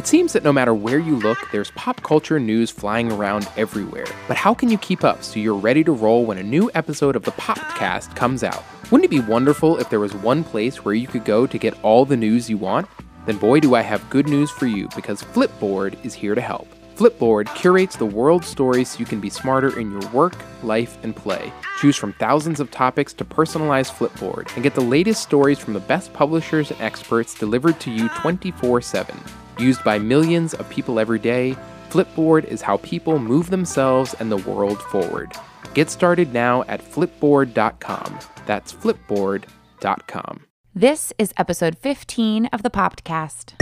It seems that no matter where you look, there's pop culture news flying around everywhere. But how can you keep up so you're ready to roll when a new episode of the PoppedCast comes out? Wouldn't it be wonderful if there was one place where you could go to get all the news you want? Then boy do I have good news for you because Flipboard is here to help. Flipboard curates the world's stories so you can be smarter in your work, life, and play. Choose from thousands of topics to personalize Flipboard and get the latest stories from the best publishers and experts delivered to you 24 7. Used by millions of people every day, Flipboard is how people move themselves and the world forward. Get started now at flipboard.com. That's flipboard.com. This is episode 15 of the PoppedCast.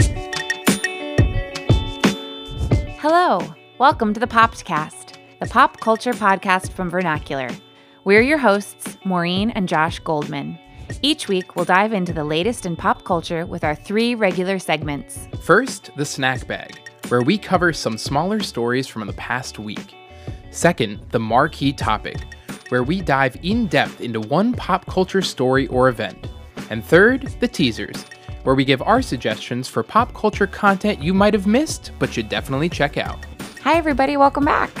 Hello, welcome to the PoppedCast, the pop culture podcast from Vernacular. We're your hosts, Maureen and Josh Goldman. Each week, we'll dive into the latest in pop culture with our three regular segments. First, the snack bag, where we cover some smaller stories from the past week. Second, the marquee topic, where we dive in depth into one pop culture story or event. And third, the teasers, where we give our suggestions for pop culture content you might have missed but should definitely check out. Hi, everybody, welcome back.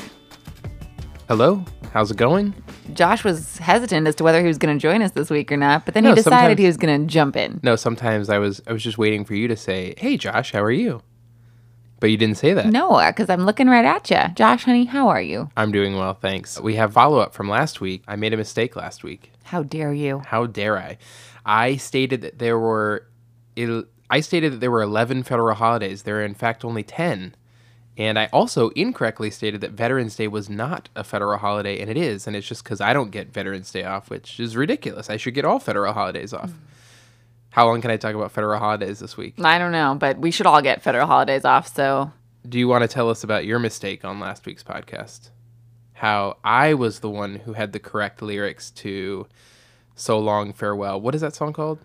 Hello, how's it going? Josh was hesitant as to whether he was going to join us this week or not, but then No, he decided he was going to jump in. No, sometimes I was I was just waiting for you to say, "Hey Josh, how are you?" But you didn't say that. No, because I'm looking right at you. Josh, honey, how are you? I'm doing well, thanks. We have follow up from last week. I made a mistake last week. How dare you? How dare I? I stated that there were I stated that there were 11 federal holidays. There are in fact only 10. And I also incorrectly stated that Veterans Day was not a federal holiday, and it is. And it's just because I don't get Veterans Day off, which is ridiculous. I should get all federal holidays off. Hmm. How long can I talk about federal holidays this week? I don't know, but we should all get federal holidays off, so Do you want to tell us about your mistake on last week's podcast? How I was the one who had the correct lyrics to So Long Farewell. What is that song called?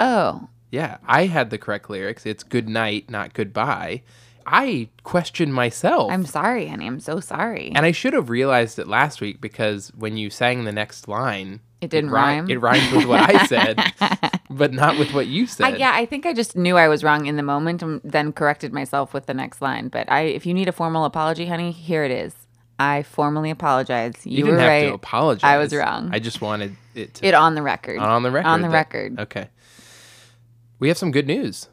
Oh, Yeah, I had the correct lyrics. It's good night, not goodbye. I questioned myself. I'm sorry, honey. I'm so sorry. and I should have realized it last week because when you sang the next line, It didn't ri- rhyme? It rhymed with what I said, but not with what you I, said. yeah, I think I just knew I was wrong in the moment and then corrected myself with the next line. But I, if you need a formal apology, honey, here it is. I formally apologize. You, You, didn't were have right. to apologize. I was wrong. I just wanted it to it on the record. on the record. On the that- record. Okay. We have some good news.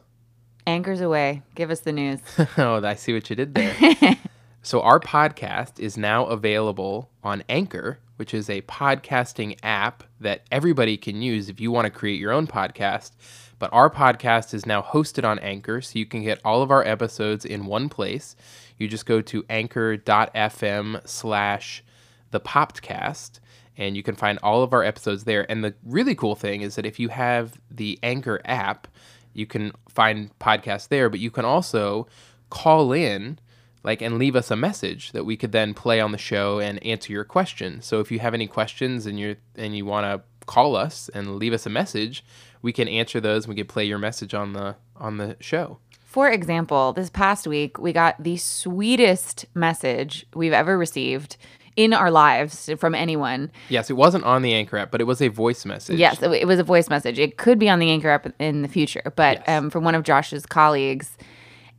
Anchors away. Give us the news. oh, I see what you did there. so, our podcast is now available on Anchor, which is a podcasting app that everybody can use if you want to create your own podcast. But our podcast is now hosted on Anchor, so you can get all of our episodes in one place. You just go to anchor.fm slash the PoppedCast, and you can find all of our episodes there. And the really cool thing is that if you have the Anchor app, you can find podcasts there, but you can also call in like and leave us a message that we could then play on the show and answer your question. So if you have any questions and you and you want to call us and leave us a message, we can answer those and we can play your message on the on the show. For example, this past week, we got the sweetest message we've ever received in our lives from anyone. Yes, it wasn't on the Anchor app, but it was a voice message. Yes, it it was a voice message. It could be on the Anchor app in the future, but Yes. um, from one of Josh's colleagues,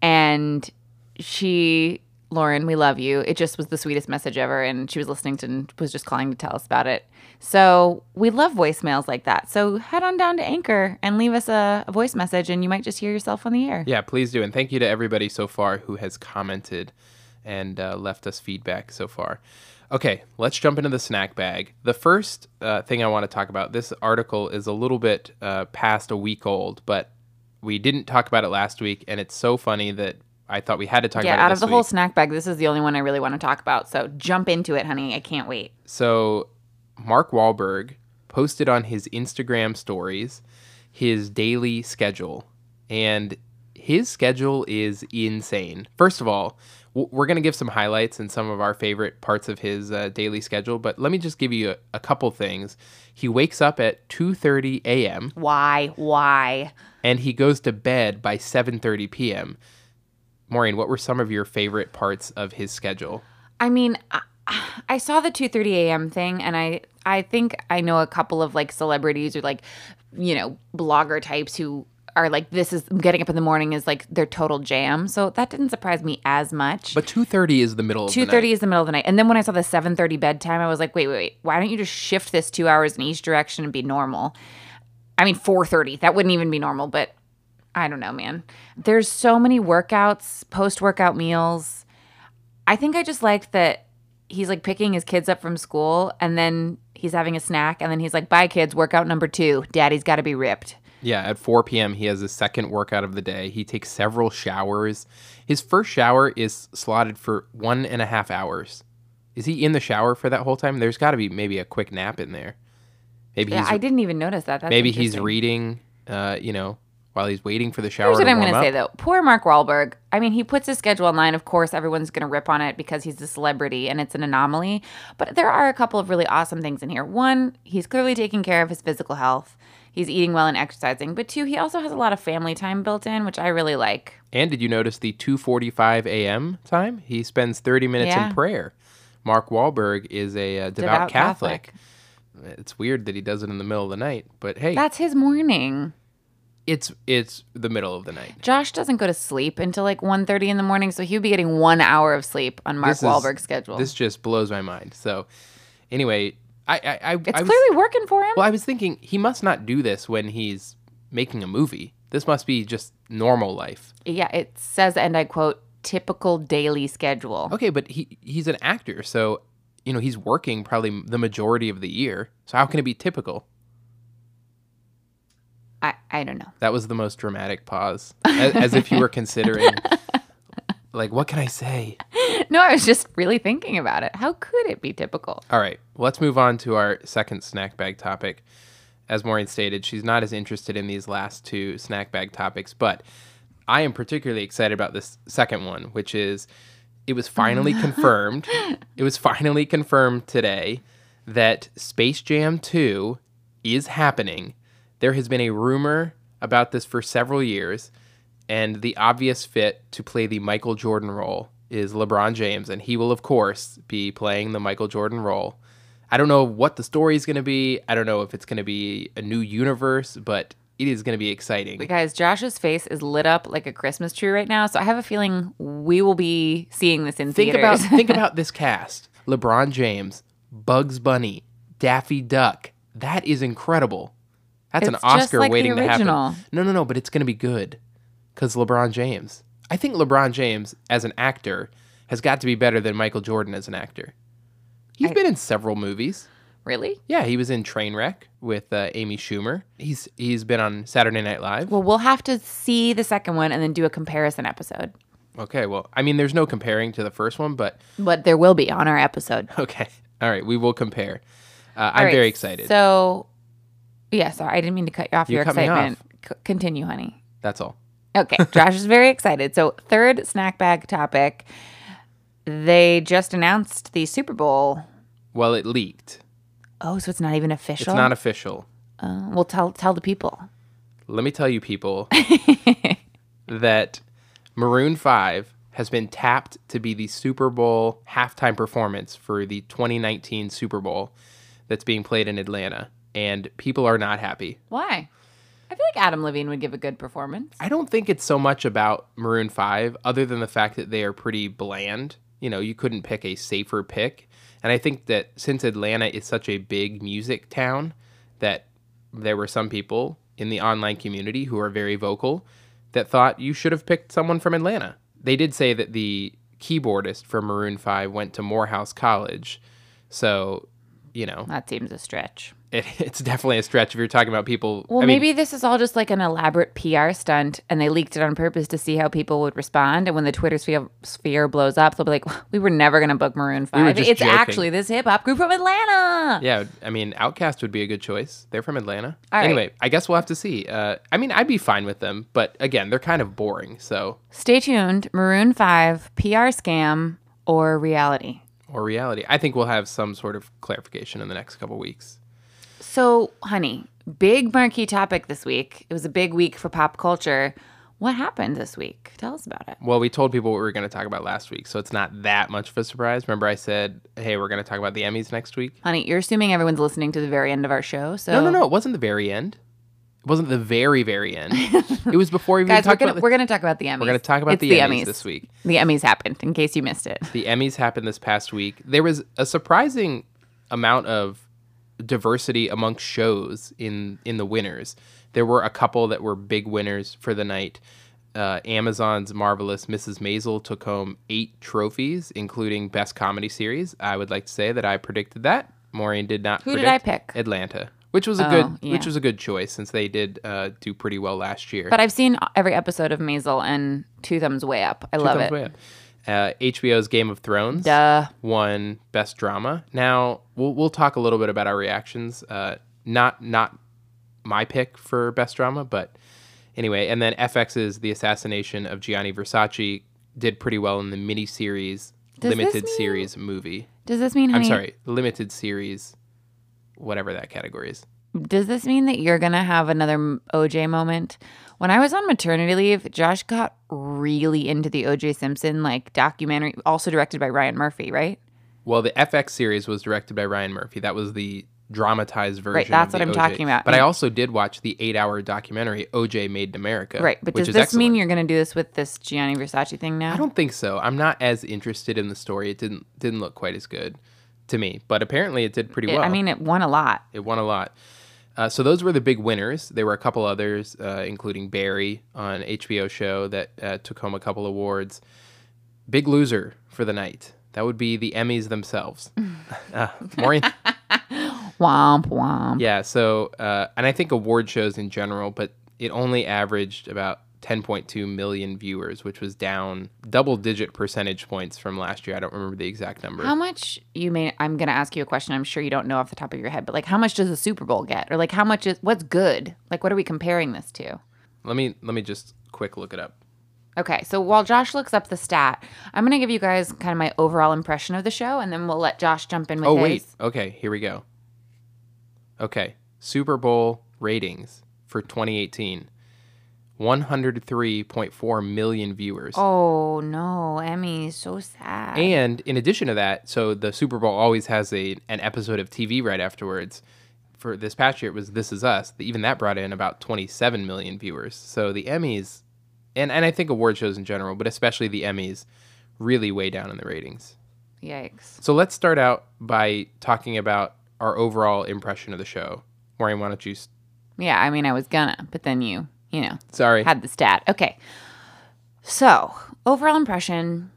and she, Lauren, we love you. It just was the sweetest message ever, and she was listening to and was just calling to tell us about it. So we love voicemails like that. So head on down to Anchor and leave us a, a voice message, and you might just hear yourself on the air. Yeah, please do. And thank you to everybody so far who has commented and uh, left us feedback so far. Okay, let's jump into the snack bag. The first uh, thing I want to talk about this article is a little bit uh, past a week old, but we didn't talk about it last week, and it's so funny that I thought we had to talk Yeah, about it. Yeah, out of the whole snack bag, this is the only one I really want to talk about. So jump into it, honey. I can't wait. So, Mark Wahlberg posted on his Instagram stories his daily schedule, and his schedule is insane. First of all, we're going to give some highlights and some of our favorite parts of his uh, daily schedule, but let me just give you a, a couple things. He wakes up at 2:30 a.m. Why? Why? and he goes to bed by 7:30 p.m. Maureen, what were some of your favorite parts of his schedule? I mean, I, I saw the 2:30 a.m. thing and I I think I know a couple of like celebrities or like you know, blogger types who are like this is getting up in the morning is like their total jam. So that didn't surprise me as much. But 2:30 is the middle of the night. thirty is the middle of the night, and then when I saw the seven thirty bedtime, I was like, wait, wait, wait. Why don't you just shift this two hours in each direction and be normal? I mean, four thirty. That wouldn't even be normal, but I don't know, man. There's so many workouts, post workout meals. I think I just liked that he's like picking his kids up from school, and then he's having a snack, and then he's like, "Bye, kids. Workout number two. Daddy's got to be ripped." Yeah, at 4 p.m., he has his second workout of the day. He takes several showers. His first shower is slotted for one and a half hours. Is he in the shower for that whole time? There's got to be maybe a quick nap in there. Maybe Yeah, he's I didn't even notice that. That's maybe he's reading, uh, you know, while he's waiting for the shower. Here's what I'm going to say though. Poor Mark Wahlberg. I mean, he puts his schedule online. Of course, everyone's going to rip on it because he's a celebrity and it's an anomaly. But there are a couple of really awesome things in here. One, he's clearly taking care of his physical health. He's eating well and exercising. But two, he also has a lot of family time built in, which I really like. And did you notice the 2:45 a.m. time? He spends 30 minutes Yeah. in prayer. Mark Wahlberg is a uh, devout, Catholic. It's weird that he does it in the middle of the night, but hey, That's his morning. it's it's the middle of the night. Josh doesn't go to sleep until like 1.30 in the morning, so he would be getting one hour of sleep on Mark This is- Wahlberg's schedule. This just blows my mind. So, anyway, I I, I, it's I was, clearly working for him. well. I was thinking he must not do this when he's making a movie. This must be just normal life. Yeah, it says, and I quote, typical daily schedule. Okay, but he he's an actor, so you know he's working probably the majority of the year. So how can it be typical? I, I don't know. That was the most dramatic pause, as, as if you were considering, like, what can I say? No, I was just really thinking about it. How could it be typical? All right, let's move on to our second snack bag topic. As Maureen stated, she's not as interested in these last two snack bag topics, but I am particularly excited about this second one, which is it was finally confirmed. It was finally confirmed today that Space Jam 2 is happening. There has been a rumor about this for several years, and the obvious fit to play the Michael Jordan role is LeBron James, and he will, of course, be playing the Michael Jordan role. I don't know what the story is going to be. I don't know if it's going to be a new universe, but it is going to be exciting. But guys, Josh's face is lit up like a Christmas tree right now, so I have a feeling we will be seeing this in Think theaters. about think about this cast: LeBron James, Bugs Bunny, Daffy Duck. That is incredible. That's an It's just Oscar like waiting to happen. No, no, no, but it's going to be good because LeBron James. I think LeBron James as an actor has got to be better than Michael Jordan as an actor. He's I- been in several movies. really? Yeah, he was in Trainwreck with uh, Amy Schumer. He's he's been on Saturday Night Live. Well, we'll have to see the second one and then do a comparison episode. Okay, well, I mean, there's no comparing to the first one, but But there will be on our episode. okay, all right, we will compare. Uh, I'm right, very excited. So, yeah, sorry, I didn't mean to cut you off You your excitement. C- continue, honey. That's all. Okay, Josh is very excited. So, third snack bag topic. They just announced the Super Bowl. Well, it leaked. Oh, so it's not even official. It's not official. Uh, well, tell tell the people. Let me tell you, people, that Maroon 5 has been tapped to be the Super Bowl halftime performance for the 2019 Super Bowl that's being played in Atlanta. And people are not happy. Why? I feel like Adam Levine would give a good performance. I don't think it's so much about Maroon 5, other than the fact that they are pretty bland. You know, you couldn't pick a safer pick. And I think that since Atlanta is such a big music town, that there were some people in the online community who are very vocal that thought you should have picked someone from Atlanta. They did say that the keyboardist for Maroon 5 went to Morehouse College. So, you know, That seems a stretch. It, it's definitely a stretch if you're talking about people. Well, I mean, maybe this is all just like an elaborate PR stunt, and they leaked it on purpose to see how people would respond. And when the Twitter sphere, sphere blows up, they'll be like, "We were never going to book Maroon 5. just it's joking." actually this hip hop group from Atlanta." Yeah, I mean, OutKast would be a good choice. They're from Atlanta. All right. anyway, I guess we'll have to see. Uh, I mean, I'd be fine with them, but again, they're kind of boring. So, Stay tuned. Maroon Five, PR scam or reality. or reality. I think we'll have some sort of clarification in the next couple weeks. So, honey, big marquee topic this week. It was a big week for pop culture. What happened this week? Tell us about it. Well, we told people what we were going to talk about last week, so it's not that much of a surprise. Remember, I said, "Hey, we're going to talk about the Emmys next week." Honey, you're assuming everyone's listening to the very end of our show. So No, no, no. It wasn't the very end. It wasn't the very very end. it was before we even Guys, we're talked gonna about. The, we're gonna talk about the Emmys. we're gonna talk about It's the, Emmys, this week. The Emmys happened, in case you missed it. The Emmys happened this past week. There was a surprising amount of diversity amongst shows in in the winners. There were a couple that were big winners for the night. Uh, Amazon's marvelous Mrs. Maisel took home eight trophies, including Best Comedy Series. I would like to say that I predicted that. Maureen did not. Who did I pick? Atlanta, which was a Oh, good, yeah. which was a good choice since they did uh, do pretty well last year. But I've seen every episode of Maisel and two thumbs way up. I love Thumbs it. Uh, HBO's Game of Thrones Duh. won Best Drama. Now we'll we'll talk a little bit about our reactions. Uh, not not my pick for Best Drama, but anyway. And then FX's The Assassination of Gianni Versace did pretty well in the miniseries Does limited mean- series movie. Does this mean, I'm sorry, limited series, whatever that category is. Does this mean that you're gonna have another OJ moment? When I was on maternity leave, Josh got really into the OJ Simpson like documentary, also directed by Ryan Murphy, right? Well, the FX series was directed by Ryan Murphy. That was the dramatized version. Right, that's what I'm OJ. talking about. But I also did watch the eight-hour documentary "OJ Made in America." Right. But which does is this excellent. mean you're gonna do this with this Gianni Versace thing now? I don't think so. I'm not as interested in the story. It didn't didn't look quite as good to me, but apparently it did pretty It- well. I mean, it won a lot. it won a lot. Uh, so those were the big winners. There were a couple others, uh, including Barry on HBO show that uh, took home a couple awards. Big loser for the night. That would be the Emmys themselves. uh, Maureen, Womp womp. yeah. So, uh, and I think award shows in general, but it only averaged about 10.2 million viewers, which was down double-digit percentage points from last year. I don't remember the exact number. How much you may? I'm gonna ask you a question. I'm sure you don't know off the top of your head, but like, how much does the Super Bowl get, or like, how much is what's good? Like, what are we comparing this to? Let me let me just quick look it up. Okay, so while Josh looks up the stat, I'm gonna give you guys kind of my overall impression of the show, and then we'll let Josh jump in with Oh his. wait. Okay, here we go. Okay. Super Bowl ratings for 2018. 103.4 million viewers. Oh no, Emmy, so sad. And in addition to that, so the Super Bowl always has a an episode of TV right afterwards. For this past year, it was This Is Us. Even that brought in about 27 million viewers. So the Emmys, and, and I think award shows in general, but especially the Emmys, really way down in the ratings. Yikes. So let's start out by talking about our overall impression of the show. Maureen, why don't you? Yeah, I mean, I was gonna, but then you, you know, Sorry. had the stat. Okay. So, overall impression,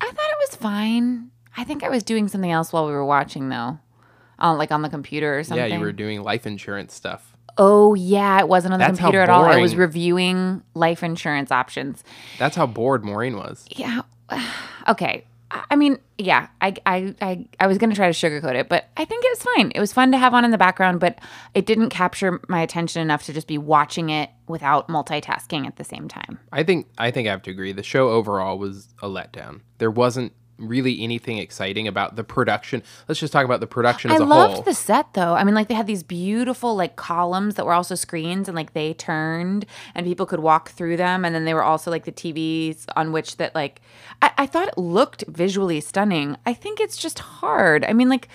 I thought it was fine. I think I was doing something else while we were watching, though. Like on the computer or something. yeah, you were doing life insurance stuff. Oh yeah, it wasn't on the That's how computer at all. I was reviewing life insurance options. That's how bored Maureen was. Yeah. Okay. I mean, yeah, I, I, I, I was going to try to sugarcoat it, but I think it was fine. It was fun to have on in the background, but it didn't capture my attention enough to just be watching it without multitasking at the same time. I think I think I have to agree. The show overall was a letdown. There wasn't really anything exciting about the production. Let's just talk about the production as a whole. I loved the set though. I mean, like they had these beautiful like columns that were also screens and like they turned and people could walk through them. And then they were also like the TVs on which that like I, I thought it looked visually stunning. I think it's just hard. I mean, like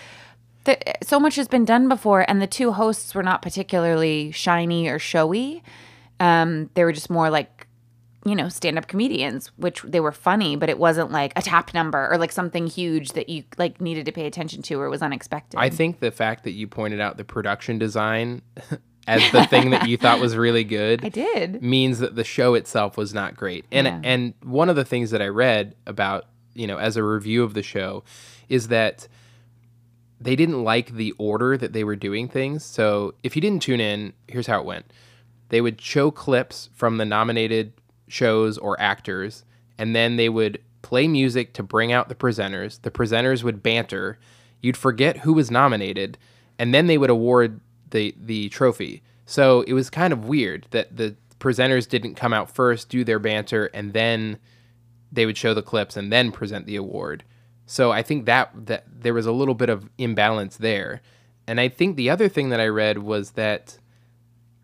the, so much has been done before, and the two hosts were not particularly shiny or showy. Um, they were just more like you know, stand up comedians, which they were funny, but it wasn't like a tap number or like something huge that you like needed to pay attention to or was unexpected. I think the fact that you pointed out the production design as the thing that you thought was really good I did. means that the show itself was not great. And Yeah. and one of the things that I read about, you know, as a review of the show is that they didn't like the order that they were doing things. So if you didn't tune in, here's how it went. They would show clips from the nominated shows or actors, and then they would play music to bring out the presenters. The presenters would banter. You'd forget who was nominated, and then they would award the the trophy. So it was kind of weird that the presenters didn't come out first, do their banter, and then they would show the clips and then present the award. So I think that that there was a little bit of imbalance there. And I think the other thing that I read was that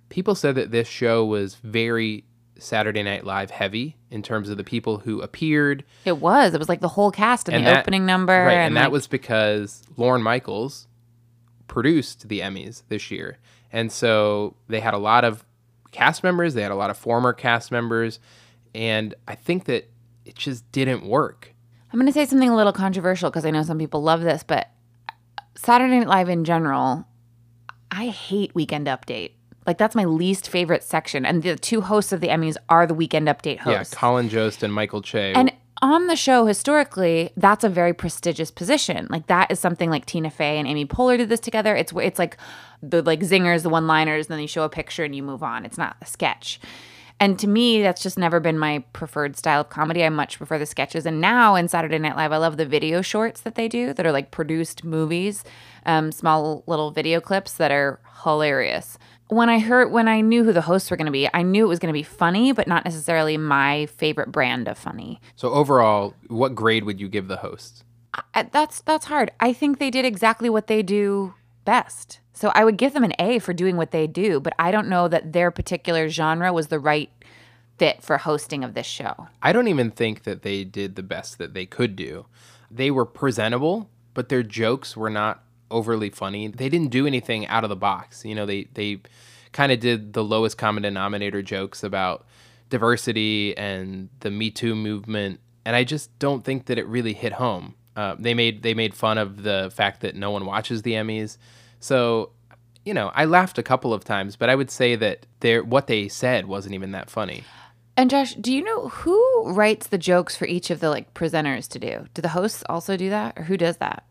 people said that this show was very Saturday Night Live heavy in terms of the people who appeared. It was. It was like the whole cast and, And the that- opening number. Right, and, and that like- was because Lorne Michaels produced the Emmys this year. And so they had a lot of cast members, they had a lot of former cast members, and I think that it just didn't work. I'm going to say something a little controversial because I know some people love this, but uh, Saturday Night Live in general, I hate Weekend Update. Like that's my least favorite section, and the two hosts of the Emmys are the Weekend Update hosts. Yeah, Colin Jost and Michael Che. And on the show, historically, that's a very prestigious position. Like that is something like Tina Fey and Amy Poehler did this together. It's it's like the like zingers, the one liners, and then you show a picture and you move on. It's not a sketch. And to me, that's just never been my preferred style of comedy. I much prefer the sketches. And now in Saturday Night Live, I love the video shorts that they do that are like produced movies, um, small little video clips that are hilarious. When I heard, when I knew who the hosts were going to be, I knew it was going to be funny, but not necessarily my favorite brand of funny. so overall, what grade would you give the hosts? I, that's that's hard. I think they did exactly what they do best. So I would give them an A for doing what they do, but I don't know that their particular genre was the right fit for hosting of this show. I don't even think that they did the best that they could do. They were presentable, but their jokes were not overly funny. They didn't do anything out of the box. You know, they they kind of did the lowest common denominator jokes about diversity and the Me Too movement, and I just don't think that it really hit home. Uh, they made they made fun of the fact that no one watches the Emmys, so you know I laughed a couple of times, but I would say that their what they said wasn't even that funny. And Josh, do you know who writes the jokes for each of the like presenters to do? Do the hosts also do that, or who does that?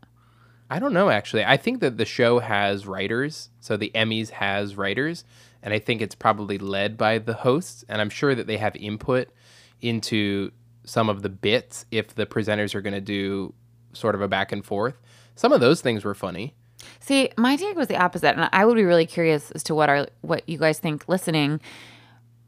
I don't know actually. I think that the show has writers, so the Emmys has writers, and I think it's probably led by the hosts, and I'm sure that they have input into some of the bits if the presenters are going to do sort of a back and forth. Some of those things were funny. See, my take was the opposite, and I would be really curious as to what are what you guys think listening.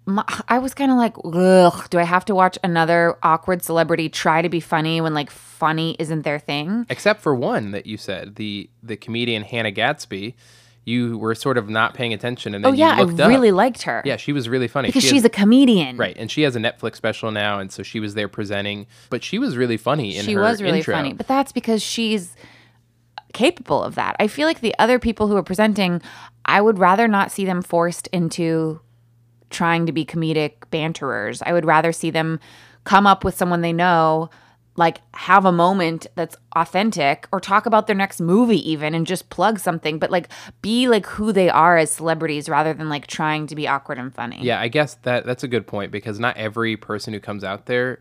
My, I was kind of like, ugh, do I have to watch another awkward celebrity try to be funny when like funny isn't their thing? Except for one that you said, the the comedian Hannah Gadsby, you were sort of not paying attention and oh, then Oh yeah, you I looked up. really liked her. Yeah, she was really funny. because She she's has- a comedian. Right, and she has a Netflix special now, and so she was there presenting. But she was really funny in she was really intro. funny, but that's because she's capable of that. I feel like the other people who are presenting, I would rather not see them forced into trying to be comedic banterers. I would rather see them come up with someone they know, like have a moment that's authentic or talk about their next movie even and just plug something, but like be like who they are as celebrities rather than like trying to be awkward and funny. Yeah, I guess that that's a good point because not every person who comes out there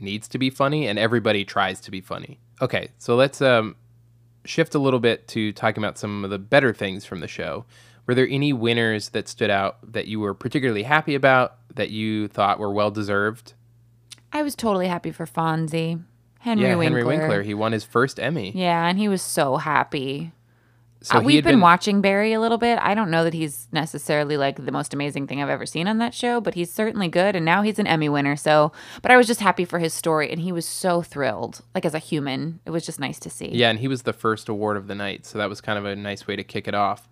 needs to be funny, and everybody tries to be funny. Okay, so let's um, shift a little bit to talking about some of the better things from the show. Were there any winners that stood out that you were particularly happy about that you thought were well deserved? I was totally happy for Fonzie. Henry yeah, Winkler. Henry Winkler. He won his first Emmy. Yeah, and he was so happy. So Uh, we've had been, watching Barry a little bit. I don't know that he's necessarily like the most amazing thing I've ever seen on that show, but he's certainly good. And now he's an Emmy winner. So, but I was just happy for his story, and he was so thrilled. Like as a human, it was just nice to see. Yeah, and he was the first award of the night, so that was kind of a nice way to kick it off.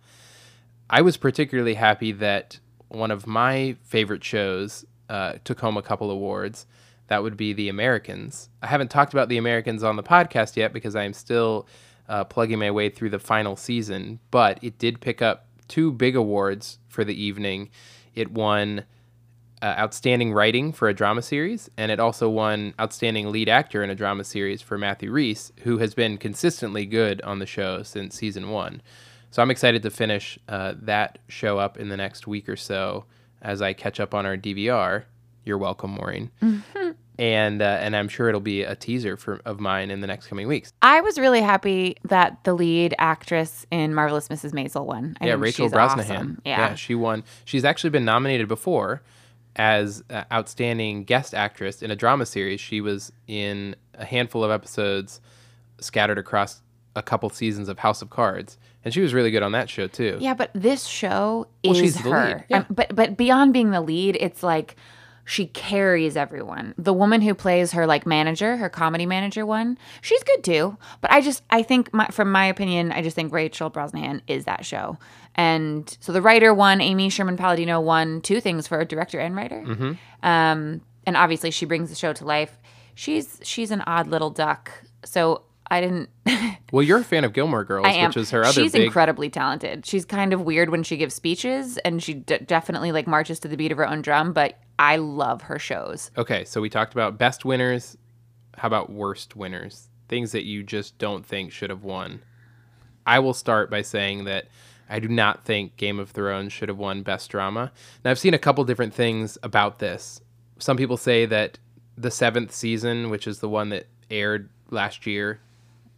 I was particularly happy that one of my favorite shows uh, took home a couple awards. That would be The Americans. I haven't talked about The Americans on the podcast yet because I am still uh, plugging my way through the final season, but it did pick up two big awards for the evening. It won uh, Outstanding Writing for a Drama Series, and it also won Outstanding Lead Actor in a Drama Series for Matthew Rhys, who has been consistently good on the show since season one. So I'm excited to finish uh, that show up in the next week or so as I catch up on our DVR. You're welcome, Maureen. And uh, and I'm sure it'll be a teaser for of mine in the next coming weeks. I was really happy that the lead actress in Marvelous Mrs. Maisel won. I yeah, Rachel Brosnahan. awesome. Yeah. she won. She's actually been nominated before as uh, outstanding guest actress in a drama series. She was in a handful of episodes scattered across a couple seasons of House of Cards, and she was really good on that show too. Yeah, but this show Well, is her. yeah. Um, but but beyond being the lead, it's like she carries everyone. The woman who plays her like manager, her comedy manager one, she's good too. But I just I think my, from my opinion, I just think Rachel Brosnahan is that show. And so the writer won, Amy Sherman Palladino won two things for director and writer. Mm-hmm. Um, and obviously she brings the show to life. She's she's an odd little duck. So I didn't. Well, you're a fan of Gilmore Girls, I am. which is her other She's big. incredibly talented. She's kind of weird when she gives speeches, and she d- definitely like marches to the beat of her own drum. But I love her shows. okay, so we talked about best winners. How about worst winners? Things that you just don't think should have won. I will start by saying that I do not think Game of Thrones should have won Best Drama. Now, I've seen a couple different things about this. Some people say that the seventh season, which is the one that aired last year,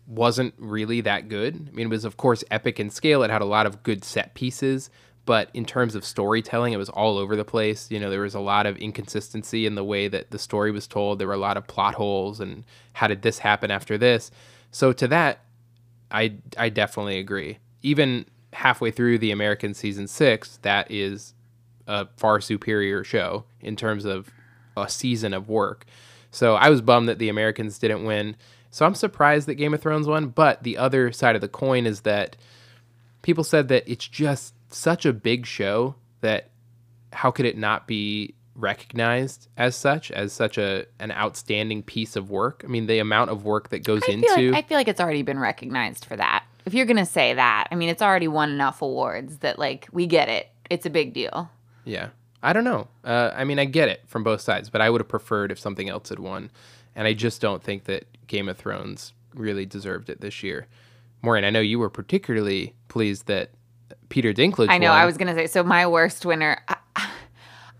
wasn't really that good. I mean, it was, of course, epic in scale. It had a lot of good set pieces, but in terms of storytelling, it was all over the place. You know, there was a lot of inconsistency in the way that the story was told. There were a lot of plot holes, and how did this happen after this? So, to that, I I definitely agree. Even halfway through the American season six, that is a far superior show in terms of a season of work. So I was bummed that the Americans didn't win. So I'm surprised that Game of Thrones won. But the other side of the coin is that people said that it's just such a big show that how could it not be recognized as such as such a an outstanding piece of work i mean the amount of work that goes I into feel, like, I feel like it's already been recognized for that. If you're gonna say that, I mean, it's already won enough awards that like we get it. It's a big deal. Yeah. I don't know. Uh, I mean, I get it from both sides, but I would have preferred if something else had won. And I just don't think that Game of Thrones really deserved it this year. Maureen, I know you were particularly pleased that Peter Dinklage I know. won. I was gonna say so. My worst winner. I,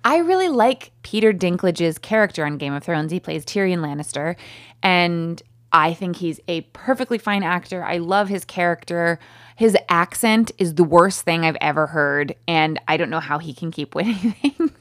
I really like Peter Dinklage's character on Game of Thrones. He plays Tyrion Lannister, and I think he's a perfectly fine actor. I love his character. His accent is the worst thing I've ever heard, and I don't know how he can keep winning things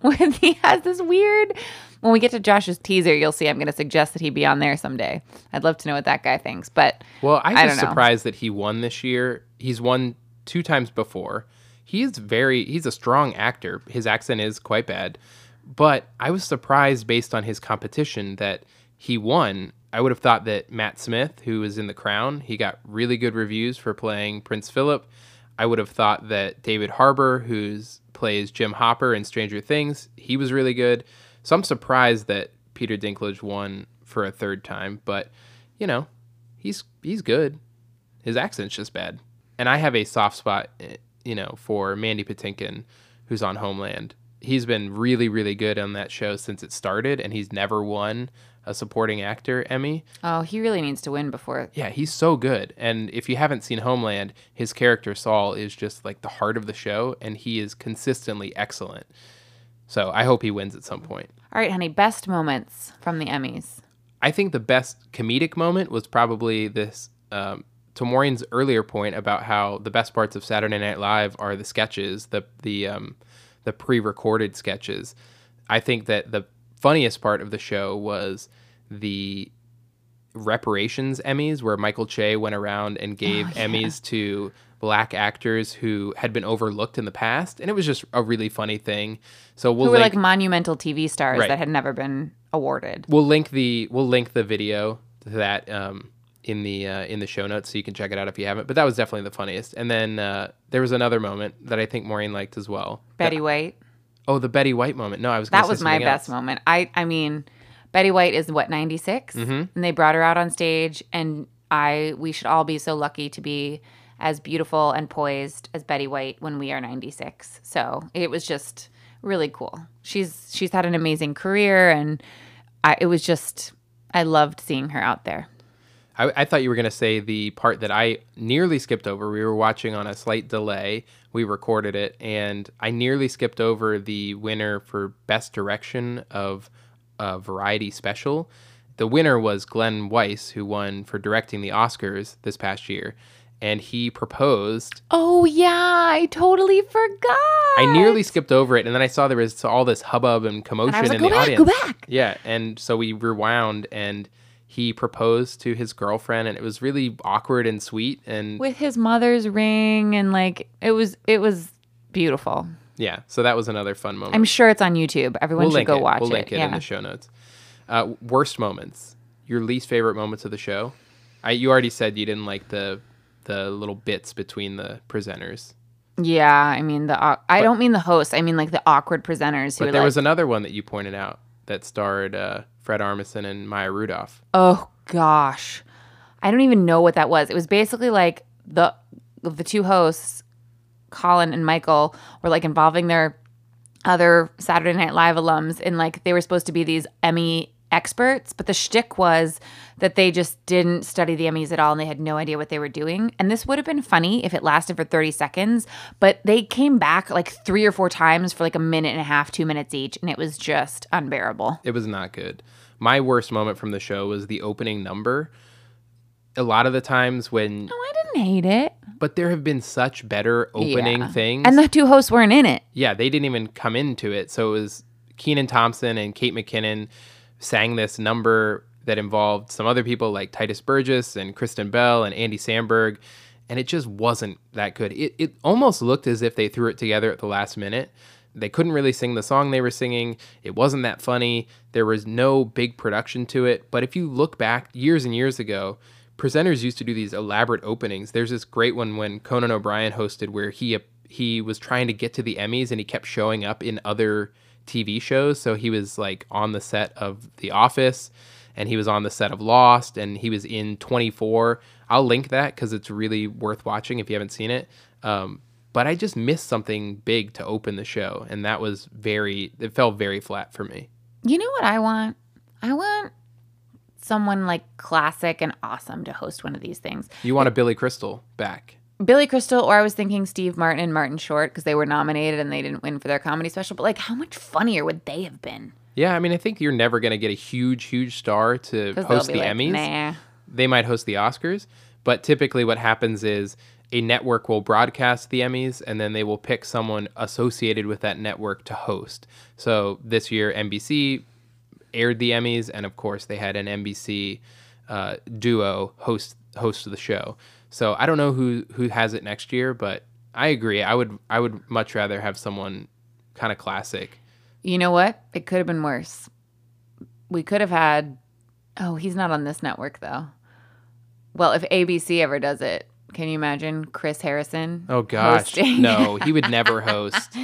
when he has this weird. When we get to Josh's teaser, you'll see I'm going to suggest that he be on there someday. I'd love to know what that guy thinks, but Well, I I was don't know. surprised that he won this year. He's won two times before. He's very he's a strong actor. His accent is quite bad, but I was surprised based on his competition that he won. I would have thought that Matt Smith, who is in The Crown, he got really good reviews for playing Prince Philip. I would have thought that David Harbour, who plays Jim Hopper in Stranger Things, he was really good. So I'm surprised that Peter Dinklage won for a third time, but you know, he's he's good. His accent's just bad. And I have a soft spot, eh, you know, for Mandy Patinkin, who's on Homeland. He's been really, really good on that show since it started, and he's never won a supporting actor Emmy. oh, he really needs to win before Yeah, he's so good. And if you haven't seen Homeland, his character Saul is just like the heart of the show, and he is consistently excellent. So I hope he wins at some point. All right, honey, best moments from the Emmys. I think the best comedic moment was probably this. Um, to Maureen's earlier point about how the best parts of Saturday Night Live are the sketches, the the um, the pre-recorded sketches. I think that the funniest part of the show was the reparations Emmys, where Michael Che went around and gave Emmys to black actors who had been overlooked in the past, and it was just a really funny thing. So we'll Who were link- like monumental TV stars Right. that had never been awarded. we'll link the we'll link the video to that um, in the uh, in the show notes so you can check it out if you haven't. But that was definitely the funniest. And then uh, there was another moment that I think Maureen liked as well. Betty White. Oh, the Betty White moment. No, I was. Gonna That say was my something best moment. I I mean, Betty White is what 96, Mm-hmm. and they brought her out on stage, and I we should all be so lucky to be as beautiful and poised as Betty White when we are 96. So it was just really cool. She's she's had an amazing career, and I, it was just I loved seeing her out there. I, I thought you were going to say the part that I nearly skipped over. We were watching on a slight delay. We recorded it, and I nearly skipped over the winner for best direction of a variety special. The winner was Glenn Weiss, who won for directing the Oscars this past year, and he proposed. Oh yeah, I totally forgot. I nearly skipped over it, and then I saw there was all this hubbub and commotion And I was like, in go the back, audience. go back. Yeah, and so we rewound, and he proposed to his girlfriend, and it was really awkward and sweet, and with his mother's ring and like it was it was beautiful. Yeah, so that was another fun moment. I'm sure it's on YouTube. Everyone we'll should go it. watch We'll it. link it yeah. in the show notes. Uh, worst moments, your least favorite moments of the show. I you already said you didn't like the the little bits between the presenters, yeah, I mean the I don't mean the hosts. I mean like the awkward presenters who but there like, was another one that you pointed out that starred uh, Fred Armisen and Maya Rudolph. "Oh gosh." I don't even know what that was. It was basically like the the two hosts, Colin and Michael, were like involving their other Saturday Night Live alums in like they were supposed to be these Emmy experts, but the shtick was that they just didn't study the Emmys at all and they had no idea what they were doing. And this would have been funny if it lasted for 30 seconds, but they came back like three or four times for like a minute and a half, two minutes each, and it was just unbearable. It was not good. My worst moment from the show was the opening number. A lot of the times when, Oh, didn't hate it. but there have been such better opening Yeah. things. And the two hosts weren't in it. yeah, they didn't even come into it. So it was Kenan Thompson and Kate McKinnon sang this number that involved some other people like Tituss Burgess and Kristen Bell and Andy Samberg. And it just wasn't that good. It, it almost looked as if they threw it together at the last minute. They couldn't really sing the song they were singing. It wasn't that funny. There was no big production to it. But if you look back years and years ago, presenters used to do these elaborate openings. There's this great one when Conan O'Brien hosted where he he was trying to get to the Emmys and he kept showing up in other TV shows. So he was like on the set of The Office and he was on the set of Lost and he was in 24. I'll link that because it's really worth watching if you haven't seen it. Um, but I just missed something big to open the show, and that was very. It felt very flat for me. You know what I want? I want someone like classic and awesome to host one of these things. You want a Billy Crystal back? Billy Crystal, or I was thinking Steve Martin and Martin Short because they were nominated and they didn't win for their comedy special. But like, how much funnier would they have been? Yeah, I mean, I think you're never going to get a huge, huge star to host the like, Emmys. Nah. They might host the Oscars, but typically what happens is a network will broadcast the Emmys and then they will pick someone associated with that network to host. So this year, NBC aired the Emmys, and of course, they had an NBC uh, duo host host of the show. So I don't know who who has it next year, but I agree. I would I would much rather have someone kind of classic. You know what? It could have been worse. We could have had. Oh, he's not on this network though. Well, if ABC ever does it, can you imagine Chris Harrison? Oh gosh, hosting? no, he would never host.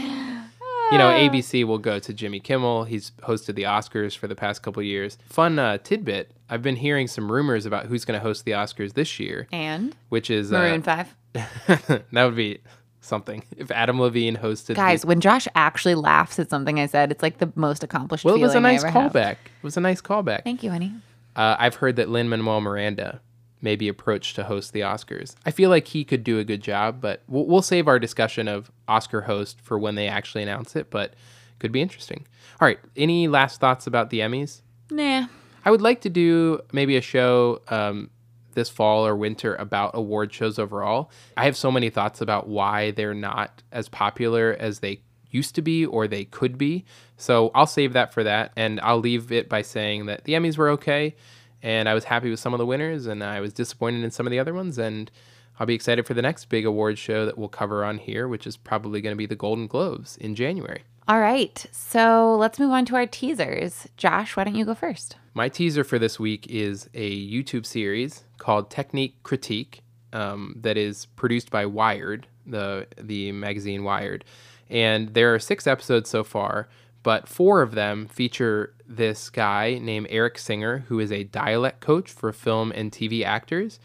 You know, ABC will go to Jimmy Kimmel. He's hosted the Oscars for the past couple years. Fun uh, tidbit: I've been hearing some rumors about who's going to host the Oscars this year, and which is Maroon uh, Five. that would be something if Adam Levine hosted. the- Guys, when Josh actually laughs at something I said, it's like the most accomplished. well, it was a nice ever have. callback. It was a nice callback. Thank you, honey. Uh, I've heard that Lin Manuel Miranda may be approached to host the Oscars. I feel like he could do a good job, but we'll, we'll save our discussion of Oscar host for when they actually announce it. But could be interesting. All right, any last thoughts about the Emmys? Nah. I would like to do maybe a show um, this fall or winter about award shows overall. I have so many thoughts about why they're not as popular as they used to be or they could be. So I'll save that for that. And I'll leave it by saying that the Emmys were okay. And I was happy with some of the winners and I was disappointed in some of the other ones. And I'll be excited for the next big award show that we'll cover on here, which is probably going to be the Golden Globes in January. All right. So let's move on to our teasers. Josh, why don't you go first? My teaser for this week is a YouTube series called Technique Critique um, that is produced by Wired, the the magazine Wired, and there are six episodes so far. But four of them feature this guy named Erik Singer, who is a dialect coach for film and TV actors,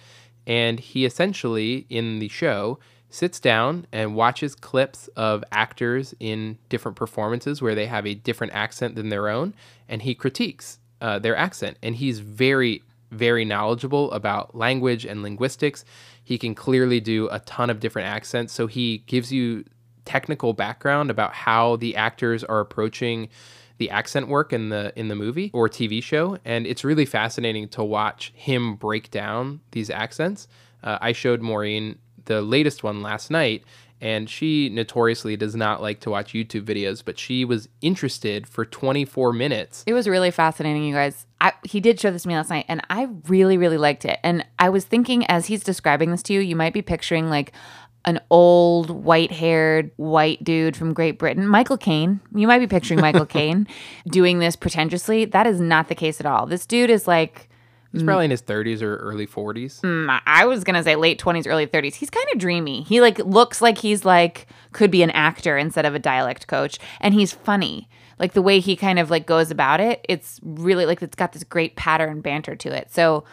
and he essentially in the show sits down and watches clips of actors in different performances where they have a different accent than their own, and he critiques uh, their accent. And he's very, very knowledgeable about language and linguistics. He can clearly do a ton of different accents. So he gives you technical background about how the actors are approaching the accent work in the in the movie or TV show, and it's really fascinating to watch him break down these accents. Uh, I showed Maureen the latest one last night, and she notoriously does not like to watch YouTube videos, but she was interested for 24 minutes. It was really fascinating, you guys. I, he did show this to me last night, and I really, really liked it. And I was thinking, as he's describing this to you, you might be picturing like an old, white haired, white dude from Great Britain, Michael Caine. You might be picturing Michael Caine doing this pretentiously. That is not the case at all. This dude is like, He's probably in his 30s or early 40s. mm, I was gonna say late twenties, early thirties. He's kind of dreamy. He like looks like he's like could be an actor instead of a dialect coach, and he's funny. Like the way he kind of like goes about it, it's really like it's got this great pattern banter to it. So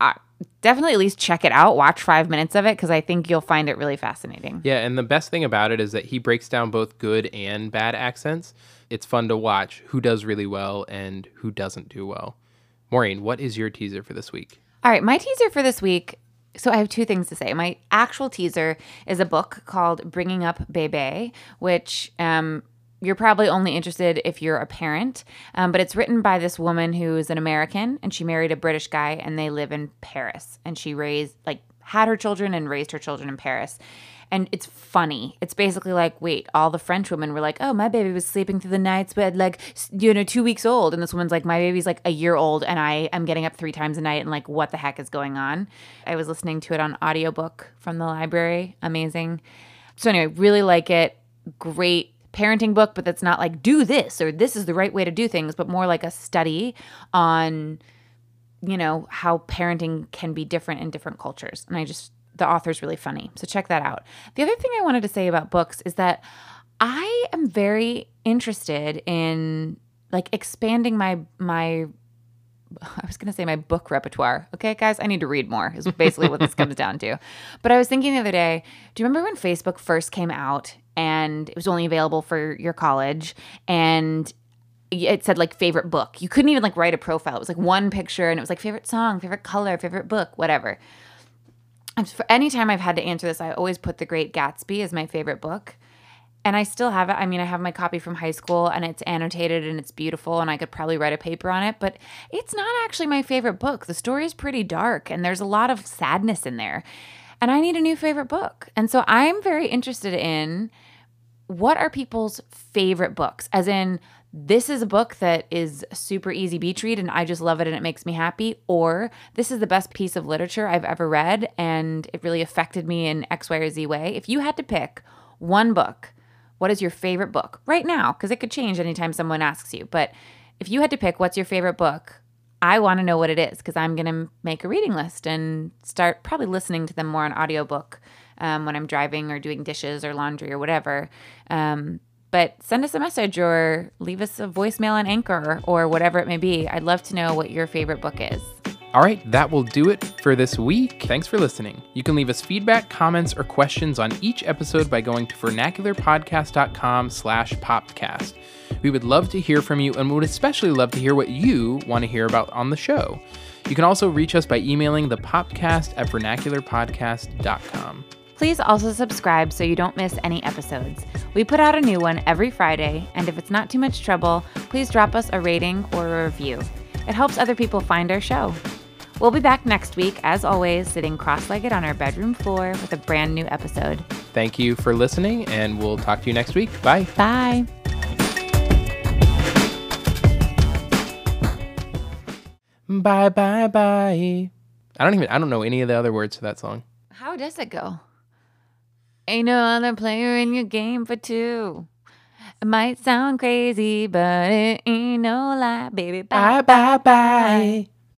uh, definitely at least check it out. Watch five minutes of it because I think you'll find it really fascinating. Yeah, and the best thing about it is that he breaks down both good and bad accents. It's fun to watch who does really well and who doesn't do well. Maureen, what is your teaser for this week? All right, my teaser for this week. So I have two things to say. My actual teaser is a book called Bringing Up Bebe, which um, you're probably only interested if you're a parent, um, but it's written by this woman who's an American and she married a British guy and they live in Paris and she raised like had her children and raised her children in Paris. And it's funny. It's basically like, wait, all the French women were like, oh, my baby was sleeping through the nights, but like, you know, two weeks old. And this woman's like, my baby's like a year old and I am getting up three times a night and like, what the heck is going on? I was listening to it on audiobook from the library. Amazing. So, anyway, really like it. Great parenting book, but that's not like do this or this is the right way to do things, but more like a study on, you know, how parenting can be different in different cultures. And I just, the author's really funny. So check that out. The other thing I wanted to say about books is that I am very interested in like expanding my, my, I was going to say my book repertoire. Okay, guys, I need to read more, is basically what this comes down to. But I was thinking the other day, do you remember when Facebook first came out and it was only available for your college and it said like favorite book. You couldn't even like write a profile. It was like one picture and it was like favorite song, favorite color, favorite book, whatever. For any time I've had to answer this, I always put The Great Gatsby as my favorite book. And I still have it. I mean, I have my copy from high school and it's annotated and it's beautiful and I could probably write a paper on it, but it's not actually my favorite book. The story is pretty dark and there's a lot of sadness in there. And I need a new favorite book. And so I'm very interested in what are people's favorite books? As in, this is a book that is super easy beach read and I just love it and it makes me happy, or this is the best piece of literature I've ever read and it really affected me in X, Y, or Z way. If you had to pick one book, what is your favorite book right now? Because it could change anytime someone asks you. But if you had to pick what's your favorite book, I want to know what it is because I'm going to make a reading list and start probably listening to them more on audiobook um, when I'm driving or doing dishes or laundry or whatever. Um, but send us a message or leave us a voicemail on Anchor or whatever it may be. I'd love to know what your favorite book is. All right, that will do it for this week. Thanks for listening. You can leave us feedback, comments, or questions on each episode by going to vernacularpodcast.com slash poppedcast. We would love to hear from you and would especially love to hear what you want to hear about on the show. You can also reach us by emailing the poppedcast at vernacularpodcast.com. Please also subscribe so you don't miss any episodes. We put out a new one every Friday, and if it's not too much trouble, please drop us a rating or a review. It helps other people find our show. We'll be back next week, as always, sitting cross legged on our bedroom floor with a brand new episode. Thank you for listening, and we'll talk to you next week. Bye. Bye. Bye, bye, bye. I don't even, I don't know any of the other words to that song. How does it go? Ain't no other player in your game for two. It might sound crazy, but it ain't no lie, baby. Bye, bye, bye.